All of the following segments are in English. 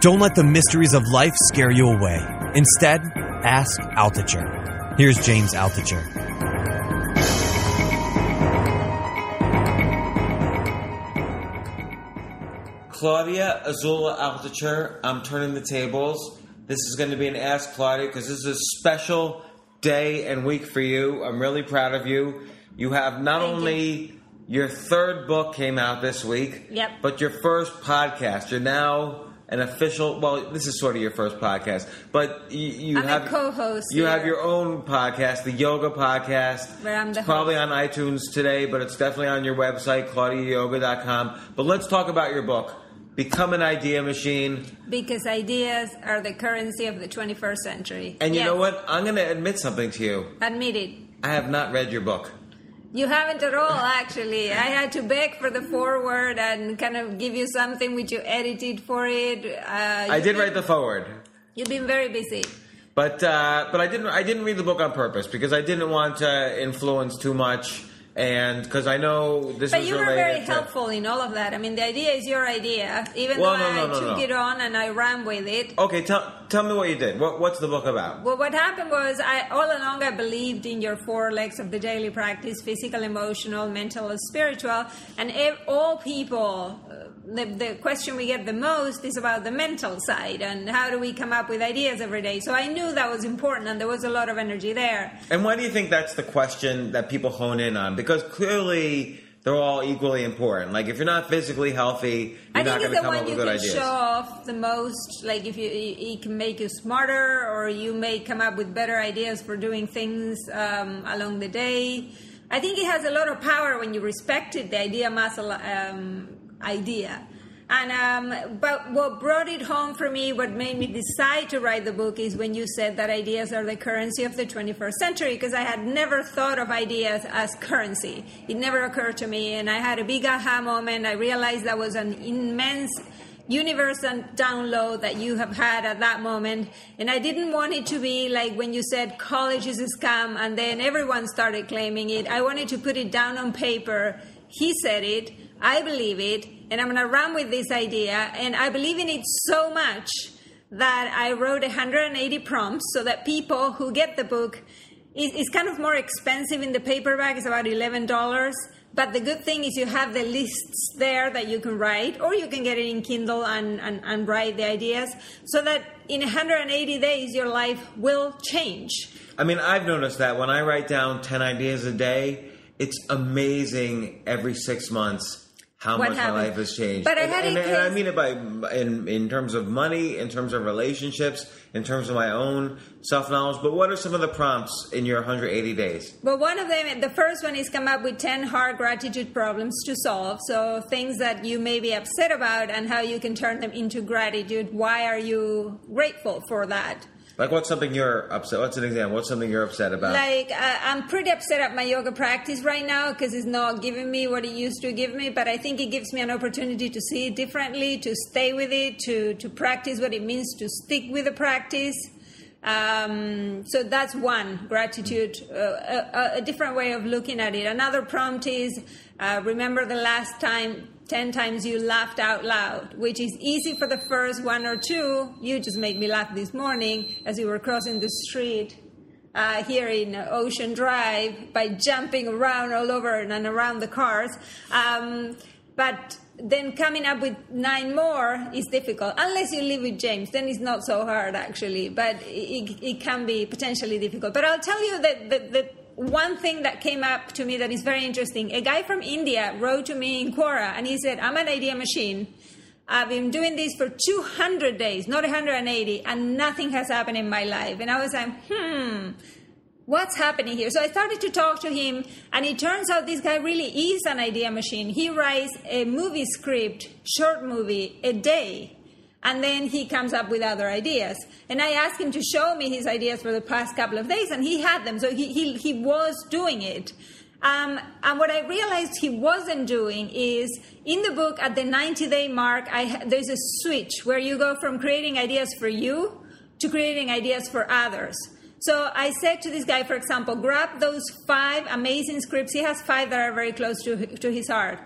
Don't let the mysteries of life scare you away. Instead, ask Altucher. Here's James Altucher. Claudia Azula Altucher, I'm turning the tables. This is going to be an Ask Claudia because this is a special day and week for you. I'm really proud of you. You have not Thank only your third book came out this week, Yep. but your first podcast. You're now an official. Well, this is sort of your first podcast, but you, you have co-host You have your own podcast, the Yoga Podcast. Where I'm the it's probably host. on iTunes today, but it's definitely on your website, claudiayoga.com. But let's talk about your book, Become an Idea Machine. Because ideas are the currency of the 21st century. And you Yes. know what? I'm going to admit something to you. Admit it. I have not read your book. You haven't at all, actually. I had to beg for the foreword and kind of give you something which you edited for it. Uh, I did been- write the foreword. You've been very busy. But uh, but I didn't I didn't read the book on purpose because I didn't want to influence too much and because I know this But you were very helpful in all of that. I mean, the idea is your idea, even Well, though no, no, I no, took it on and I ran with it. Okay, tell tell me what you did. What what's the book about? Well, what happened was, I all along I believed in your four legs of the daily practice: physical, emotional, mental, and spiritual. And all people, uh, the, the question we get the most is about the mental side and how do we come up with ideas every day. So I knew that was important, and there was a lot of energy there. And why do you think that's the question that people hone in on? Because clearly they're all equally important. Like if you're not physically healthy, you're not going to come up with good one with you good can ideas. show off the most. Like if you, it can make you smarter, or you may come up with better ideas for doing things um, along the day. I think it has a lot of power when you respect it. The idea muscle um, idea. And um, but what brought it home for me, what made me decide to write the book, is when you said that ideas are the currency of the 21st century. Because I had never thought of ideas as currency. It never occurred to me, and I had a big aha moment. I realized that was an immense universe and download that you have had at that moment. And I didn't want it to be like when you said college is a scam and then everyone started claiming it. I wanted to put it down on paper. He said it. I believe it. And I'm going to run with this idea. And I believe in it so much that I wrote 180 prompts so that people who get the book, it- it's kind of more expensive in the paperback. It's about $11. But the good thing is you have the lists there that you can write, or you can get it in Kindle and, and, and write the ideas, so that in 180 days your life will change. I mean, I've noticed that when I write down 10 ideas a day, it's amazing every six months how What much my life has changed. But I had and, and I mean it by in, in terms of money, in terms of relationships, in terms of my own self knowledge. But what are some of the prompts in your 180 days? Well, one of them, the first one is come up with 10 hard gratitude problems to solve. So, things that you may be upset about and how you can turn them into gratitude. Why are you grateful for that? Like, what's something you're upset? What's an example? What's something you're upset about? Like, uh, I'm pretty upset at my yoga practice right now because it's not giving me what it used to give me. But I think it gives me an opportunity to see it differently, to stay with it, to to practice what it means to stick with the practice. Um, so that's one gratitude, uh, a, a different way of looking at it. Another prompt is uh, remember the last time 10 times you laughed out loud, which is easy for the first one or two. You just made me laugh this morning as you were crossing the street uh, here in Ocean Drive by jumping around all over and around the cars. Um, but then coming up with nine more is difficult. Unless you live with james then it's not so hard actually. But it, it can be potentially difficult. But i'll tell you that the, the one thing that came up to me that is very interesting. A guy from india wrote to me in quora and he said i'm an idea machine. I've been doing this for 200 days, not 180, and nothing has happened in my life. And I was like, hmm, what's happening here? So I started to talk to him, and it turns out this guy really is an idea machine. He writes a movie script, short movie, a day, and then he comes up with other ideas. And I asked him to show me his ideas for the past couple of days, and he had them. So he, he, he was doing it. Um, and what I realized he wasn't doing is in the book at the 90 day mark, I, there's a switch where you go from creating ideas for you to creating ideas for others. So I said to this guy, for example, grab those five amazing scripts. He has five that are very close to, to his heart.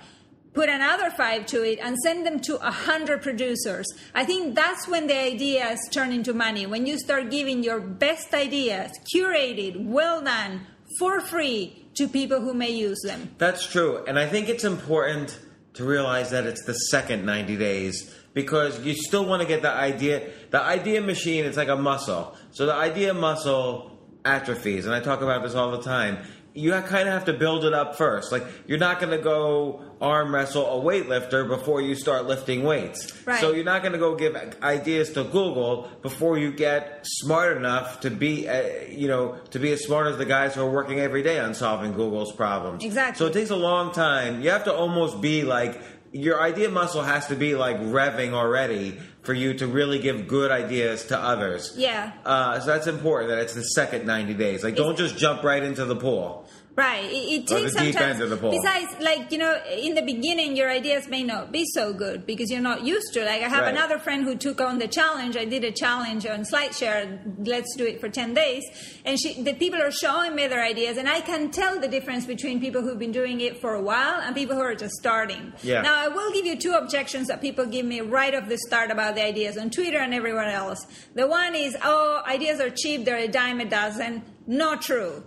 Put another five to it and send them to a hundred producers. I think that's when the ideas turn into money. When you start giving your best ideas, curated, well done, for free, to people who may use them. That's true. And I think it's important to realize that it's the second 90 days because you still want to get the idea. The idea machine, it's like a muscle. So the idea muscle atrophies. And I talk about this all the time you kind of have to build it up first. Like you're not going to go arm wrestle a weightlifter before you start lifting weights. Right. So you're not going to go give ideas to Google before you get smart enough to be, uh, you know, to be as smart as the guys who are working every day on solving Google's problems. Exactly. So it takes a long time. You have to almost be like your idea muscle has to be like revving already for you to really give good ideas to others. Yeah. Uh, so that's important that it's the second 90 days. Like, don't just jump right into the pool. Right. It, it takes sometimes. end of the pool. Besides, like you know, in the beginning, your ideas may not be so good because you're not used to. it. Like I have Right. another friend who took on the challenge. I did a challenge on SlideShare. Let's do it for ten days, and she, the people are showing me their ideas, and I can tell the difference between people who've been doing it for a while and people who are just starting. Yeah. Now I will give you two objections that people give me right off the start about the ideas on Twitter and everywhere else. The one is, oh, ideas are cheap; they're a dime a dozen. Not true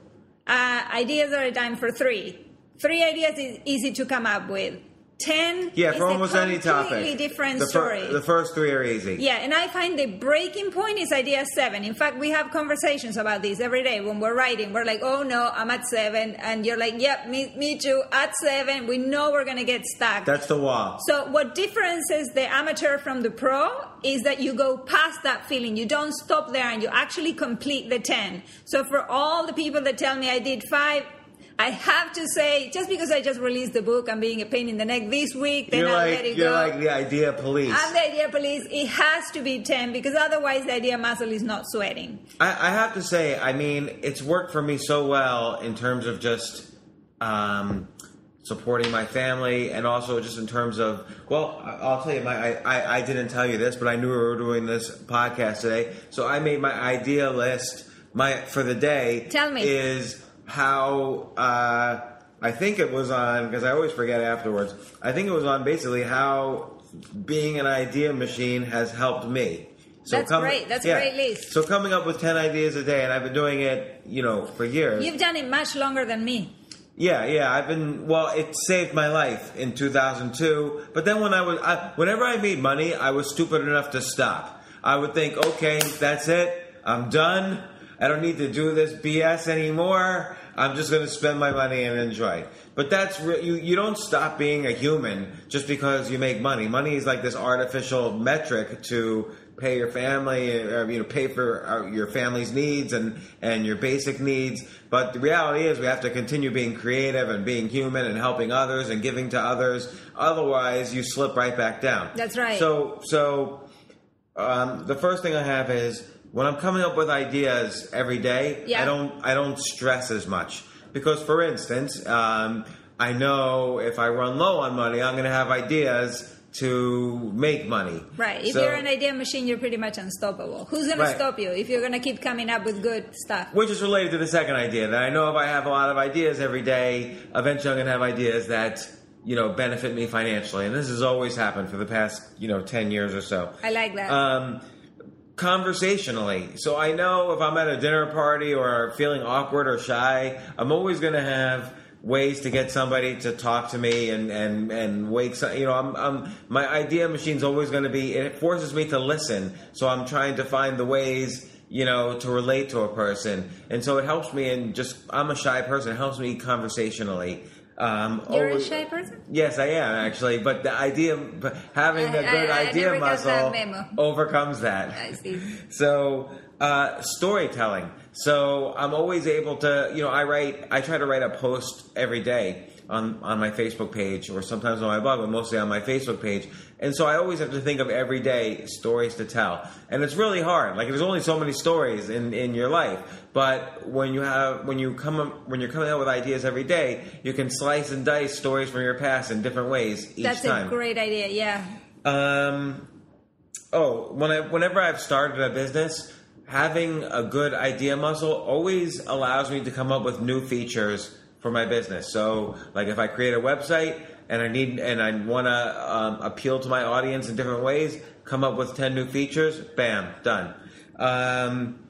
uh, ideas are a dime for three. Three ideas is easy to come up with. Ten Yeah, for almost any topic. different the, fir- the first three are easy. yeah, and I find the breaking point is idea seven. In fact, we have conversations about this every day when we're writing. We're like, oh no, I'm at seven. And you're like, yep, me, me too, at seven. We know we're going to get stuck. That's the wall. So, what differentiates the amateur from the pro is that you go past that feeling. You don't stop there and you actually complete the 10. So, for all the people that tell me I did five, I have to say, just because I just released the book, I'm being a pain in the neck this week, then You're I'll like let it you're go. like the idea police. I'm the idea police. It has to be 10 because otherwise the idea muscle is not sweating. I, I have to say, I mean, it's worked for me so well in terms of just um, supporting my family, and also just in terms of, well, I'll tell you, my I, I, I didn't tell you this, but I knew we were doing this podcast today, so I made my idea list. My for the day Tell me. is how uh, I think it was on because I always forget afterwards. I think it was on basically how being an idea machine has helped me. That's great. That's a great list. So coming up with ten ideas a day, and I've been doing it, you know, for years. You've done it much longer than me. Yeah, yeah, I've been. Well, it saved my life in 2002. But then when I was, I, whenever I made money, I was stupid enough to stop. I would think, okay, that's it. I'm done. I don't need to do this BS anymore. I'm just going to spend my money and enjoy. But that's re- you. You don't stop being a human just because you make money. Money is like this artificial metric to pay your family, or, you know, pay for uh, your family's needs and and your basic needs. But the reality is, we have to continue being creative and being human and helping others and giving to others. Otherwise, you slip right back down. That's right. So so um, the first thing I have is when I'm coming up with ideas every day. Yeah. I don't I don't stress as much because, for instance, um, I know if I run low on money, I'm going to have ideas to make money. Right. If So- you're an idea machine, you're pretty much unstoppable. Who's going Right. to stop you if you're going to keep coming up with good stuff? Which is related to the second idea that I know if I have a lot of ideas every day, eventually I'm going to have ideas that you know benefit me financially, and this has always happened for the past you know ten years or so. I like that. Um, conversationally, so I know if I'm at a dinner party or feeling awkward or shy, I'm always going to have ways to get somebody to talk to me and and and wake some, you know I'm, I'm my idea machine's always going to be it forces me to listen. So i'm trying to find the ways you know to relate to a person. And so it helps me and just i'm a shy person. It helps me conversationally um, You're always- a shy person? Yes, I am actually, but the idea, but having the good I- I idea got that muscle overcomes that. I see. So, uh, storytelling. So I'm always able to, you know, I write, I try to write a post every day on, on my Facebook page or sometimes on my blog, but mostly on my Facebook page. And so I always have to think of every day stories to tell. And it's really hard. Like there's only so many stories in, in your life. But when you have, when you come, when you're coming out with ideas every day, you can slice and dice stories from your past in different ways each That's time. That's a great idea. Yeah. Um, oh, when I, whenever I've started a business, having a good idea muscle always allows me to come up with new features for my business. So, like if I create a website and I need and I want to um, appeal to my audience in different ways, come up with ten new features. Bam, done. Um,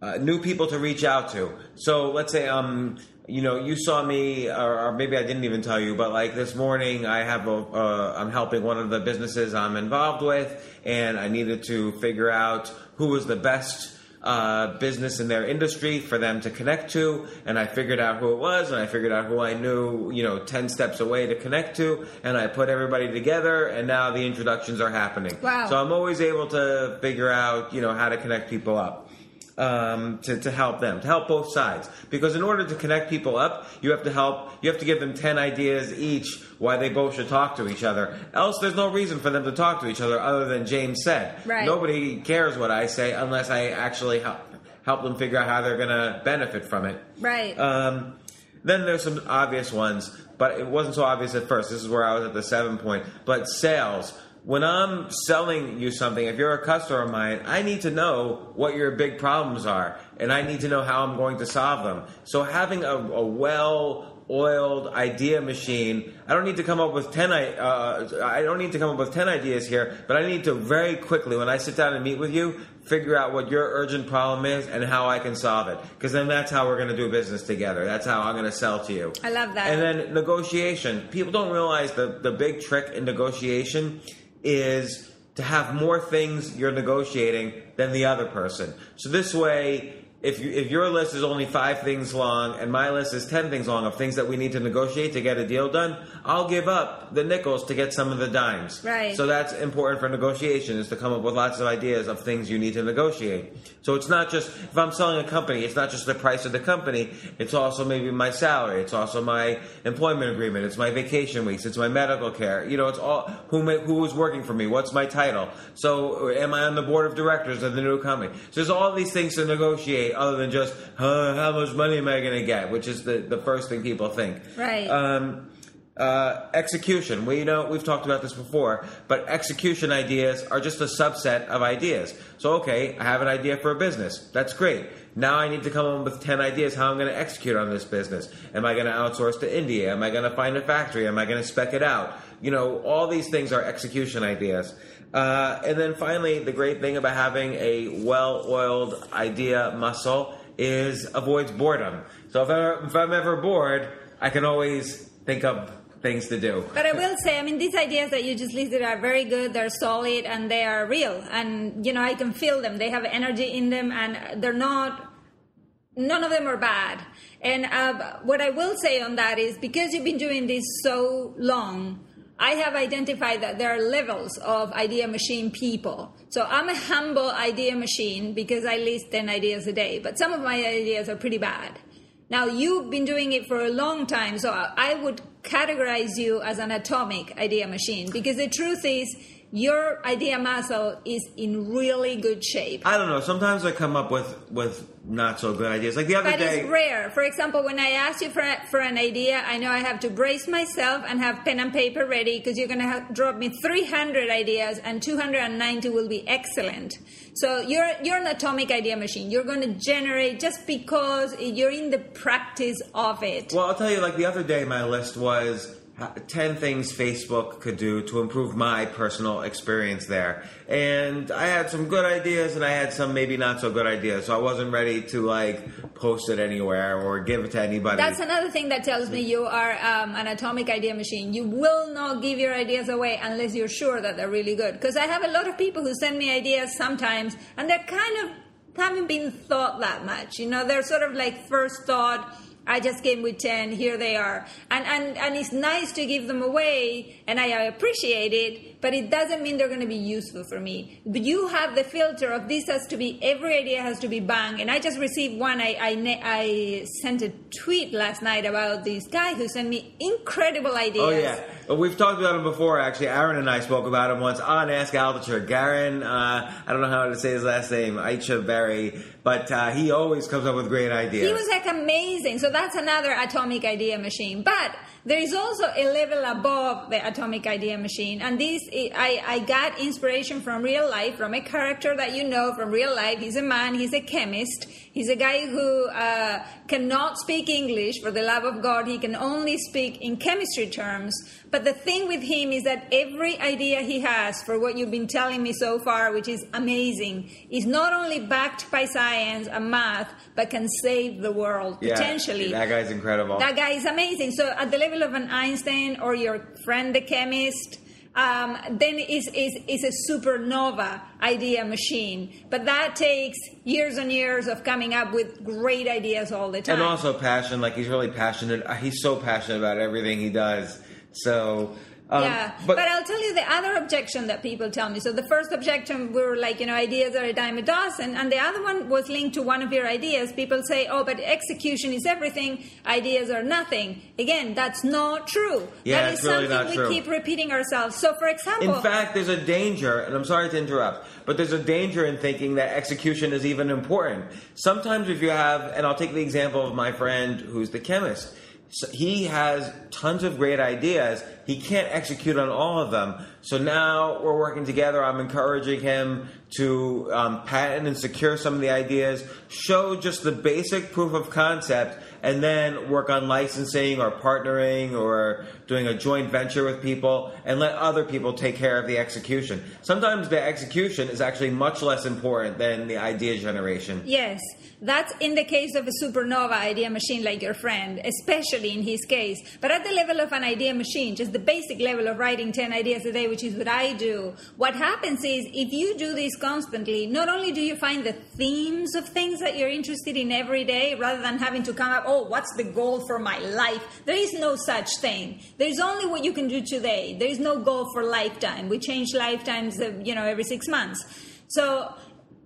uh, new people to reach out to. So let's say um you know you saw me or, or maybe I didn't even tell you, but like this morning I have a uh, I'm helping one of the businesses I'm involved with, and I needed to figure out who was the best. Uh, business in their industry for them to connect to, and I figured out who it was, and I figured out who I knew, you know, ten steps away to connect to, and I put everybody together, and now the introductions are happening. Wow. So I'm always able to figure out, you know, how to connect people up um, to, to help them, to help both sides. Because in order to connect people up, you have to help, you have to give them 10 ideas each why they both should talk to each other. Else, there's no reason for them to talk to each other other than James said. Right. Nobody cares what I say unless I actually help, help them figure out how they're going to benefit from it. Right. Um, then there's some obvious ones, but it wasn't so obvious at first. This is where I was at the seven point. But sales. When I'm selling you something, if you're a customer of mine, I need to know what your big problems are, and I need to know how I'm going to solve them. So having a, a well oiled idea machine. I don't need to come up with 10 uh, I don't need to come up with 10 ideas here, but I need to very quickly when I sit down and meet with you, figure out what your urgent problem is and how I can solve it. Because then that's how we're going to do business together. That's how I'm going to sell to you. I love that. And then negotiation. People don't realize the, the big trick in negotiation is to have more things you're negotiating than the other person. So this way, if you, if your list is only five things long and my list is ten things long of things that we need to negotiate to get a deal done, I'll give up the nickels to get some of the dimes. Right. So that's important for negotiation is to come up with lots of ideas of things you need to negotiate. So it's not just if I'm selling a company, it's not just the price of the company. It's also maybe my salary. It's also my employment agreement. It's my vacation weeks. It's my medical care. You know, it's all who ma- who is working for me. What's my title? So am I on the board of directors of the new company? So there's all these things to negotiate other than just uh, how much money am I going to get, which is the the first thing people think. Right. Um, uh, execution. We know we've talked about this before, but execution ideas are just a subset of ideas. So, okay, I have an idea for a business. That's great. Now I need to come up with ten ideas how I'm going to execute on this business. Am I going to outsource to India? Am I going to find a factory? Am I going to spec it out? You know, all these things are execution ideas. Uh, and then finally, the great thing about having a well-oiled idea muscle is avoids boredom. So if, I, if I'm ever bored, I can always think of things to do. But I will say, I mean, these ideas that you just listed are very good. They're solid and they are real. And, you know, I can feel them. They have energy in them and they're not, none of them are bad. And uh, what I will say on that is because you've been doing this so long, I have identified that there are levels of idea machine people. So I'm a humble idea machine because I list 10 ideas a day, but some of my ideas are pretty bad. Now, you've been doing it for a long time, so I would categorize you as an atomic idea machine because the truth is, your idea muscle is in really good shape. I don't know. Sometimes I come up with with not so good ideas. Like the other But day, it's rare. For example, when I ask you for, for an idea, I know I have to brace myself and have pen and paper ready because you're going to drop me 300 ideas and 290 will be excellent. So you're, you're an atomic idea machine. You're going to generate just because you're in the practice of it. well, I'll tell you. Like the other day, my list was 10 things Facebook could do to improve my personal experience there. And I had some good ideas and I had some maybe not so good ideas. So I wasn't ready to like post it anywhere or give it to anybody. That's another thing that tells me you are um, an atomic idea machine. You will not give your ideas away unless you're sure that they're really good. Because I have a lot of people who send me ideas sometimes and they're kind of haven't been thought that much. You know, they're sort of like first thought I just came with 10, here they are. And, and, and it's nice to give them away, and I appreciate it, but it doesn't mean they're going to be useful for me. But you have the filter of this has to be, every idea has to be bang. And I just received one, I, I, I sent a tweet last night about this guy who sent me incredible ideas. Oh, yeah. We've talked about him before, actually. Aaron and I spoke about him once on Ask Altucher. Garen, uh, I don't know how to say his last name, Aicha Berry, but uh, he always comes up with great ideas. He was like amazing. So that's another atomic idea machine. But there is also a level above the atomic idea machine, and this I, I got inspiration from real life, from a character that you know from real life. He's a man. He's a chemist. He's a guy who uh, cannot speak English for the love of God. He can only speak in chemistry terms. But the thing with him is that every idea he has for what you've been telling me so far, which is amazing, is not only backed by science and math, but can save the world Yeah, potentially. That guy's incredible. That guy is amazing. So at the level of an Einstein or your friend the chemist, um, then is is is a supernova idea machine. But that takes years and years of coming up with great ideas all the time. and also passion. Like he's really passionate. He's so passionate about everything he does. So, um, yeah, but, I'll tell you the other objection that people tell me. So the first objection we were like, you know, ideas are a dime a dozen, and the other one was linked to one of your ideas. People say, oh, but execution is everything, ideas are nothing. Again, that's not true. Yeah, that is really something we true. keep repeating ourselves. So, for example, In fact, there's a danger, and I'm sorry to interrupt, but there's a danger in thinking that execution is even important. Sometimes, if you have, and I'll take the example of my friend who's the chemist. So he has tons of great ideas. He can't execute on all of them. So now we're working together. I'm encouraging him to um, patent and secure some of the ideas, show just the basic proof of concept, and then work on licensing or partnering or doing a joint venture with people and let other people take care of the execution. Sometimes the execution is actually much less important than the idea generation. Yes, that's in the case of a supernova idea machine like your friend, especially in his case. But at the level of an idea machine, just the basic level of writing 10 ideas a day, which is what I do, what happens is if you do this constantly, not only do you find the themes of things that you're interested in every day rather than having to come up, oh, what's the goal for my life? There is no such thing. There's only what you can do today. There is no goal for lifetime. We change lifetimes, uh, you know, every six months. So,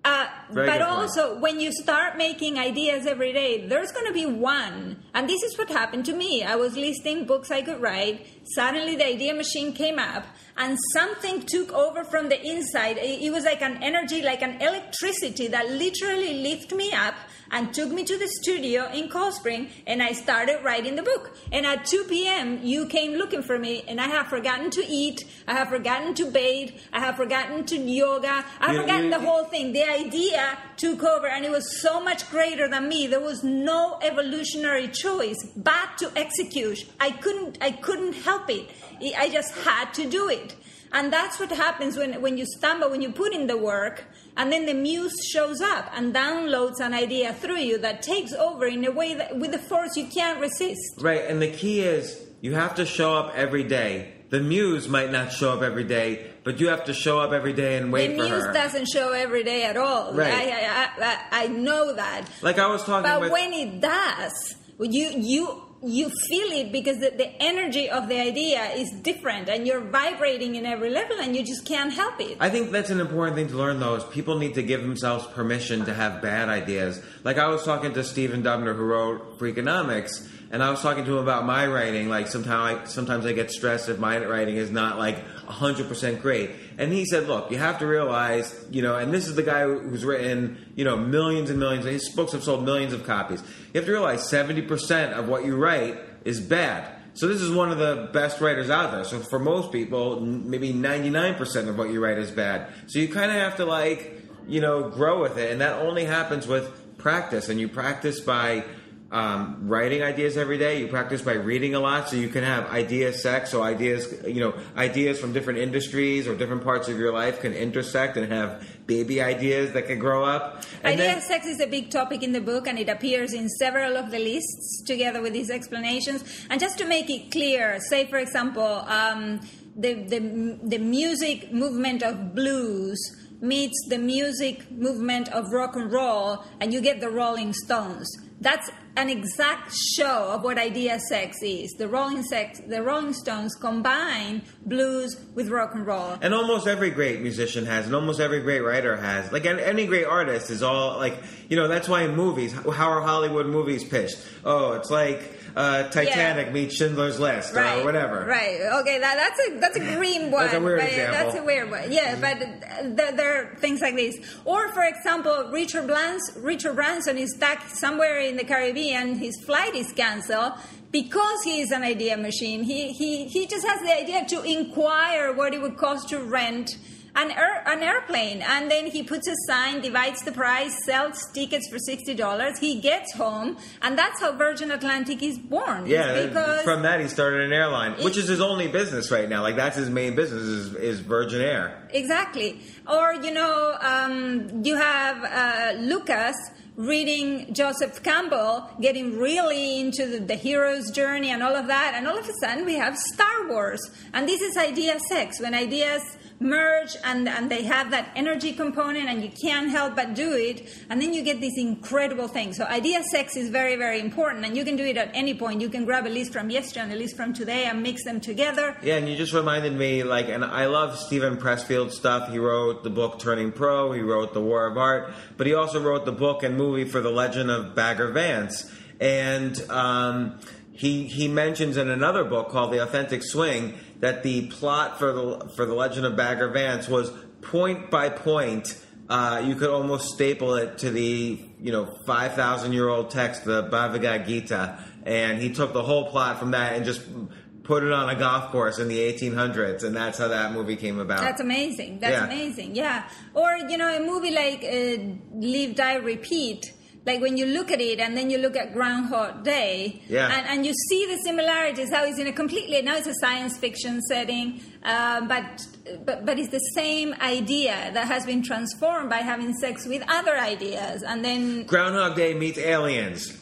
uh, but good point. also, when you start making ideas every day, there's going to be one. And this is what happened to me. I was listing books I could write. Suddenly, the idea machine came up, and something took over from the inside. It, was like an energy, like an electricity that literally lifted me up and took me to the studio in Cold Spring, and I started writing the book. And at 2 p.m., you came looking for me, and I have forgotten to eat, I have forgotten to bathe, I have forgotten to yoga, I have You- forgotten you- the whole thing. The idea took over, and it was so much greater than me. There was no evolutionary choice but to execute. I couldn't. I couldn't help it. I just had to do it. And that's what happens when, when you stumble, when you put in the work, and then the muse shows up and downloads an idea through you that takes over in a way that with a force you can't resist. Right, and the key is you have to show up every day. The muse might not show up every day, but you have to show up every day and wait the for muse doesn't show every day at all. Right. I, I, I, I know that. Like I was talking But with when it does, you you you feel it because the, the energy of the idea is different, and you're vibrating in every level, and you just can't help it. I think that's an important thing to learn, though, is people need to give themselves permission to have bad ideas. Like I was talking to Stephen Dubner, who wrote Freakonomics, and I was talking to him about my writing. Like sometimes, I, sometimes I get stressed if my writing is not like hundred percent great. And he said, "Look, you have to realize, you know, and this is the guy who's written, you know, millions and millions. His books have sold millions of copies. You have to realize seventy percent of what you write is bad." So this is one of the best writers out there. So for most people, maybe 99% of what you write is bad. So you kind of have to like, you know, grow with it. And that only happens with practice. And you practice by um, writing ideas every day. You practice by reading a lot, so you can have idea sex. So ideas, you know, ideas from different industries or different parts of your life can intersect and have baby ideas that can grow up. And Idea then- sex is a big topic in the book, and it appears in several of the lists together with these explanations. And just to make it clear, say for example, um, the, the the music movement of blues meets the music movement of rock and roll, and you get the Rolling Stones. That's an exact show of what idea sex is. The Rolling sex, the Rolling Stones combine blues with rock and roll. And almost every great musician has, and almost every great writer has. Like any, great artist is all like, you know, that's why in movies, how are Hollywood movies pitched? Oh, it's like uh, Titanic Yeah. meets Schindler's List or whatever. Right. Okay. That, that's a that's a green one. That's a weird but example. That's a weird one. Yeah, but th- there are things like this. Or, for example, Richard Branson, Richard Branson is stuck somewhere in the Caribbean. His flight is canceled because he is an idea machine. He he he just has the idea to inquire what it would cost to rent. An, air, an airplane, and then he puts a sign, divides the price, sells tickets for sixty dollars. He gets home, and that's how Virgin Atlantic is born. Yeah, because from that he started an airline, which is his only business right now. Like that's his main business is, is Virgin Air. Exactly. Or, you know, um, you have uh, Lucas reading Joseph Campbell, getting really into the, the hero's journey and all of that. And all of a sudden, we have Star Wars. And this is idea sex, when ideas merge and, and they have that energy component and you can't help but do it. And then you get this incredible thing. So, idea sex is very, very important. And you can do it at any point. You can grab a list from yesterday and a list from today and mix them together. Yeah, and you just reminded me, like, and I love Steven Pressfield stuff. He wrote the book Turning Pro, he wrote The War of Art, but he also wrote the book and movie for The Legend of Bagger Vance. And um, he he mentions in another book called The Authentic Swing that the plot for the for The Legend of Bagger Vance was point by point. Uh, you could almost staple it to the you know five thousand year old text, the Bhagavad Gita, and he took the whole plot from that and just put it on a golf course in the 1800s, and that's how that movie came about. That's amazing. That's Yeah. amazing. Yeah. Or you know, a movie like uh, Live, Die, Repeat. Like when you look at it, and then you look at Groundhog Day, Yeah. and, and you see the similarities. How it's in a completely now it's a science fiction setting, uh, but but but it's the same idea that has been transformed by having sex with other ideas, and then Groundhog Day meets aliens.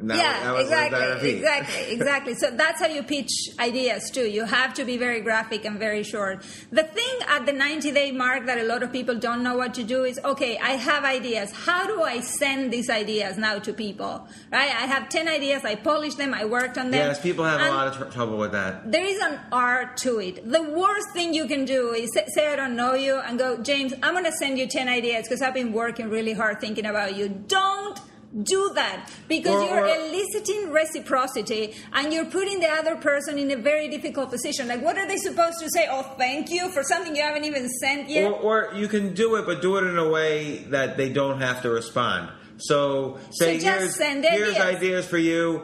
And that yeah, was- that exactly, exactly, exactly. So that's how you pitch ideas too. You have to be very graphic and very short. The thing at the 90 day mark that a lot of people don't know what to do is, okay, I have ideas. How do I send these ideas now to people? Right? I have 10 ideas. I polish them. I worked on them. Yes, people have a lot of tr- trouble with that. there is an art to it. The worst thing you can do is say, say I don't know you and go, James, I'm going to send you 10 ideas because I've been working really hard thinking about you. Don't do that because Or- you're or- eliciting reciprocity and you're putting the other person in a very difficult position. Like, what are they supposed to say? Oh, thank you for something you haven't even sent yet. Or, or you can do it, but do it in a way that they don't have to respond. So say So just here's, here's ideas for you.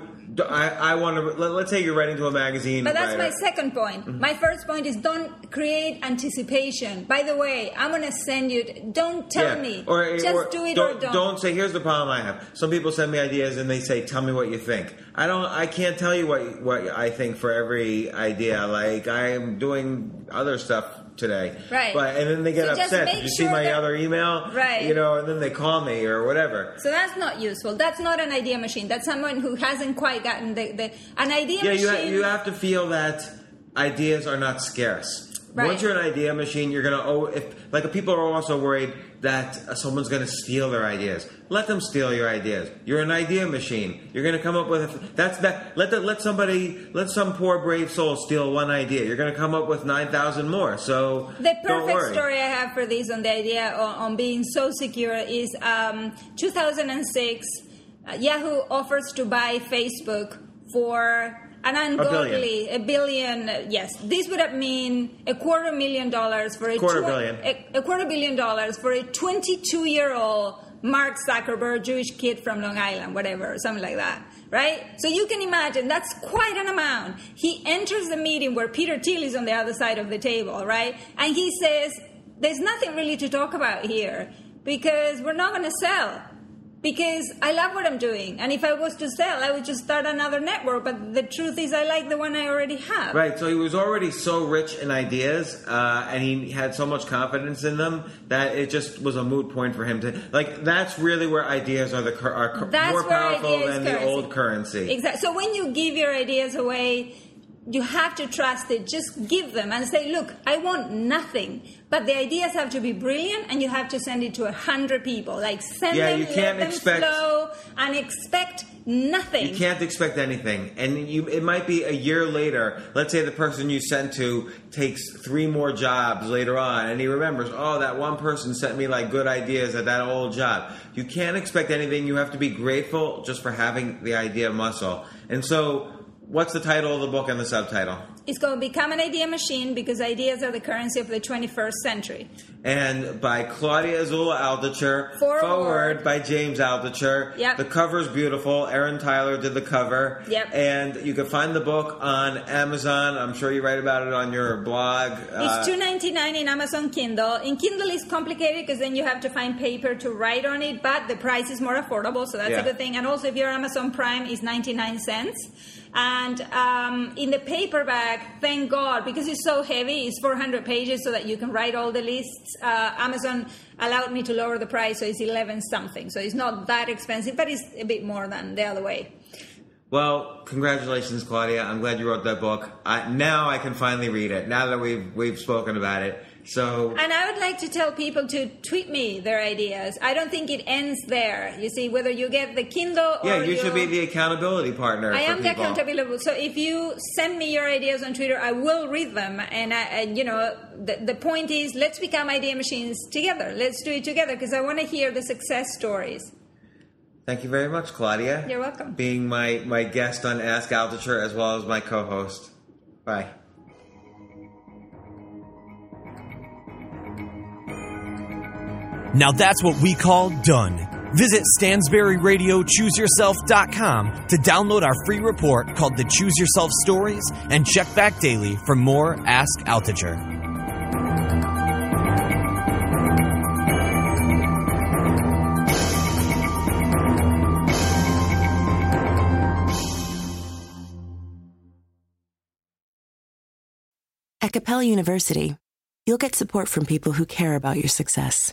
I, I want to. Let, let's say you're writing to a magazine. But that's my second point. Mm-hmm. My first point is don't create anticipation. By the way, I'm going to send you. Don't tell Yeah. me. Or, Just or do it don't, or don't. say. Here's the problem I have. Some people send me ideas and they say, "Tell me what you think." I don't. I can't tell you what what I think for every idea. Like I am doing other stuff today, Right. But and then they get So upset. Did you see my other email? Right. You know, and then they call me or whatever. So that's not useful. That's not an idea machine. That's someone who hasn't quite gotten the, the an idea Yeah, you, ha- you have to feel that ideas are not scarce. Right. Once you're an idea machine, you're gonna oh if like people are also worried that someone's gonna steal their ideas. Let them steal your ideas. You're an idea machine. You're gonna come up with that's that. Let the, let somebody let some poor brave soul steal one idea. You're gonna come up with nine thousand more. So the perfect story I have for this on the idea on, on being so secure is um, 2006. Uh, Yahoo offers to buy Facebook for an ungodly a billion. uh, yes, this would have mean a quarter million dollars for a Quarter twen- billion. a, a quarter billion dollars for a 22 year old Mark Zuckerberg, Jewish kid from Long Island, whatever, something like that. Right? So you can imagine that's quite an amount. He enters the meeting where Peter Thiel is on the other side of the table, right? And he says, There's nothing really to talk about here because we're not going to sell. Because I love what I'm doing. And if I was to sell, I would just start another network. But the truth is, I like the one I already have. Right. So he was already so rich in ideas, uh, and he had so much confidence in them that it just was a moot point for him to like. That's really where ideas are the are That's more powerful than the old currency. Exactly. So when you give your ideas away, you have to trust it. Just give them and say, look, I want nothing. But the ideas have to be brilliant and you have to send it to a hundred people. Like send Yeah, them, you can't let them expect- flow and expect nothing. You can't expect anything, and you it might be a year later. Let's say the person you sent to takes three more jobs later on, and he remembers, oh, that one person sent me like good ideas at that old job. You can't expect anything. You have to be grateful just for having the idea muscle. And so, what's the title of the book and the subtitle? It's going to become an idea machine because ideas are the currency of the 21st century. And by Claudia Azula Altucher, Foreword. by James Altucher. Yep. The cover's beautiful. Aaron Tyler did the cover. Yep. And you can find the book on Amazon. I'm sure you write about it on your blog. It's Uh, It's ninety nine in Amazon Kindle. In Kindle, it's complicated because then you have to find paper to write on it, but the price is more affordable, so that's Yeah. a good thing. And also, if you're Amazon Prime, it's ninety nine cents. And um, in the paperback, thank God, because it's so heavy, it's 400 pages so that you can write all the lists. Uh, Amazon allowed me to lower the price, so it's 11 something. So it's not that expensive, but it's a bit more than the other way. Well, congratulations, Claudia. I'm glad you wrote that book. I, now I can finally read it. Now that we've we've spoken about it. So And I would like to tell people to tweet me their ideas. I don't think it ends there. You see, whether you get the Kindle or yeah, you should be the accountability partner. I am the accountability. So if you send me your ideas on Twitter, I will read them. And I, and, you know, the, the point is, let's become idea machines together. Let's do it together because I want to hear the success stories. Thank you very much, Claudia. You're welcome. Being my my guest on Ask Altucher as well as my co-host. Bye. Now that's what we call done. Visit StansberryRadioChooseYourself.com to download our free report called the Choose Yourself Stories and check back daily for more Ask Altucher. At Capella University, you'll get support from people who care about your success.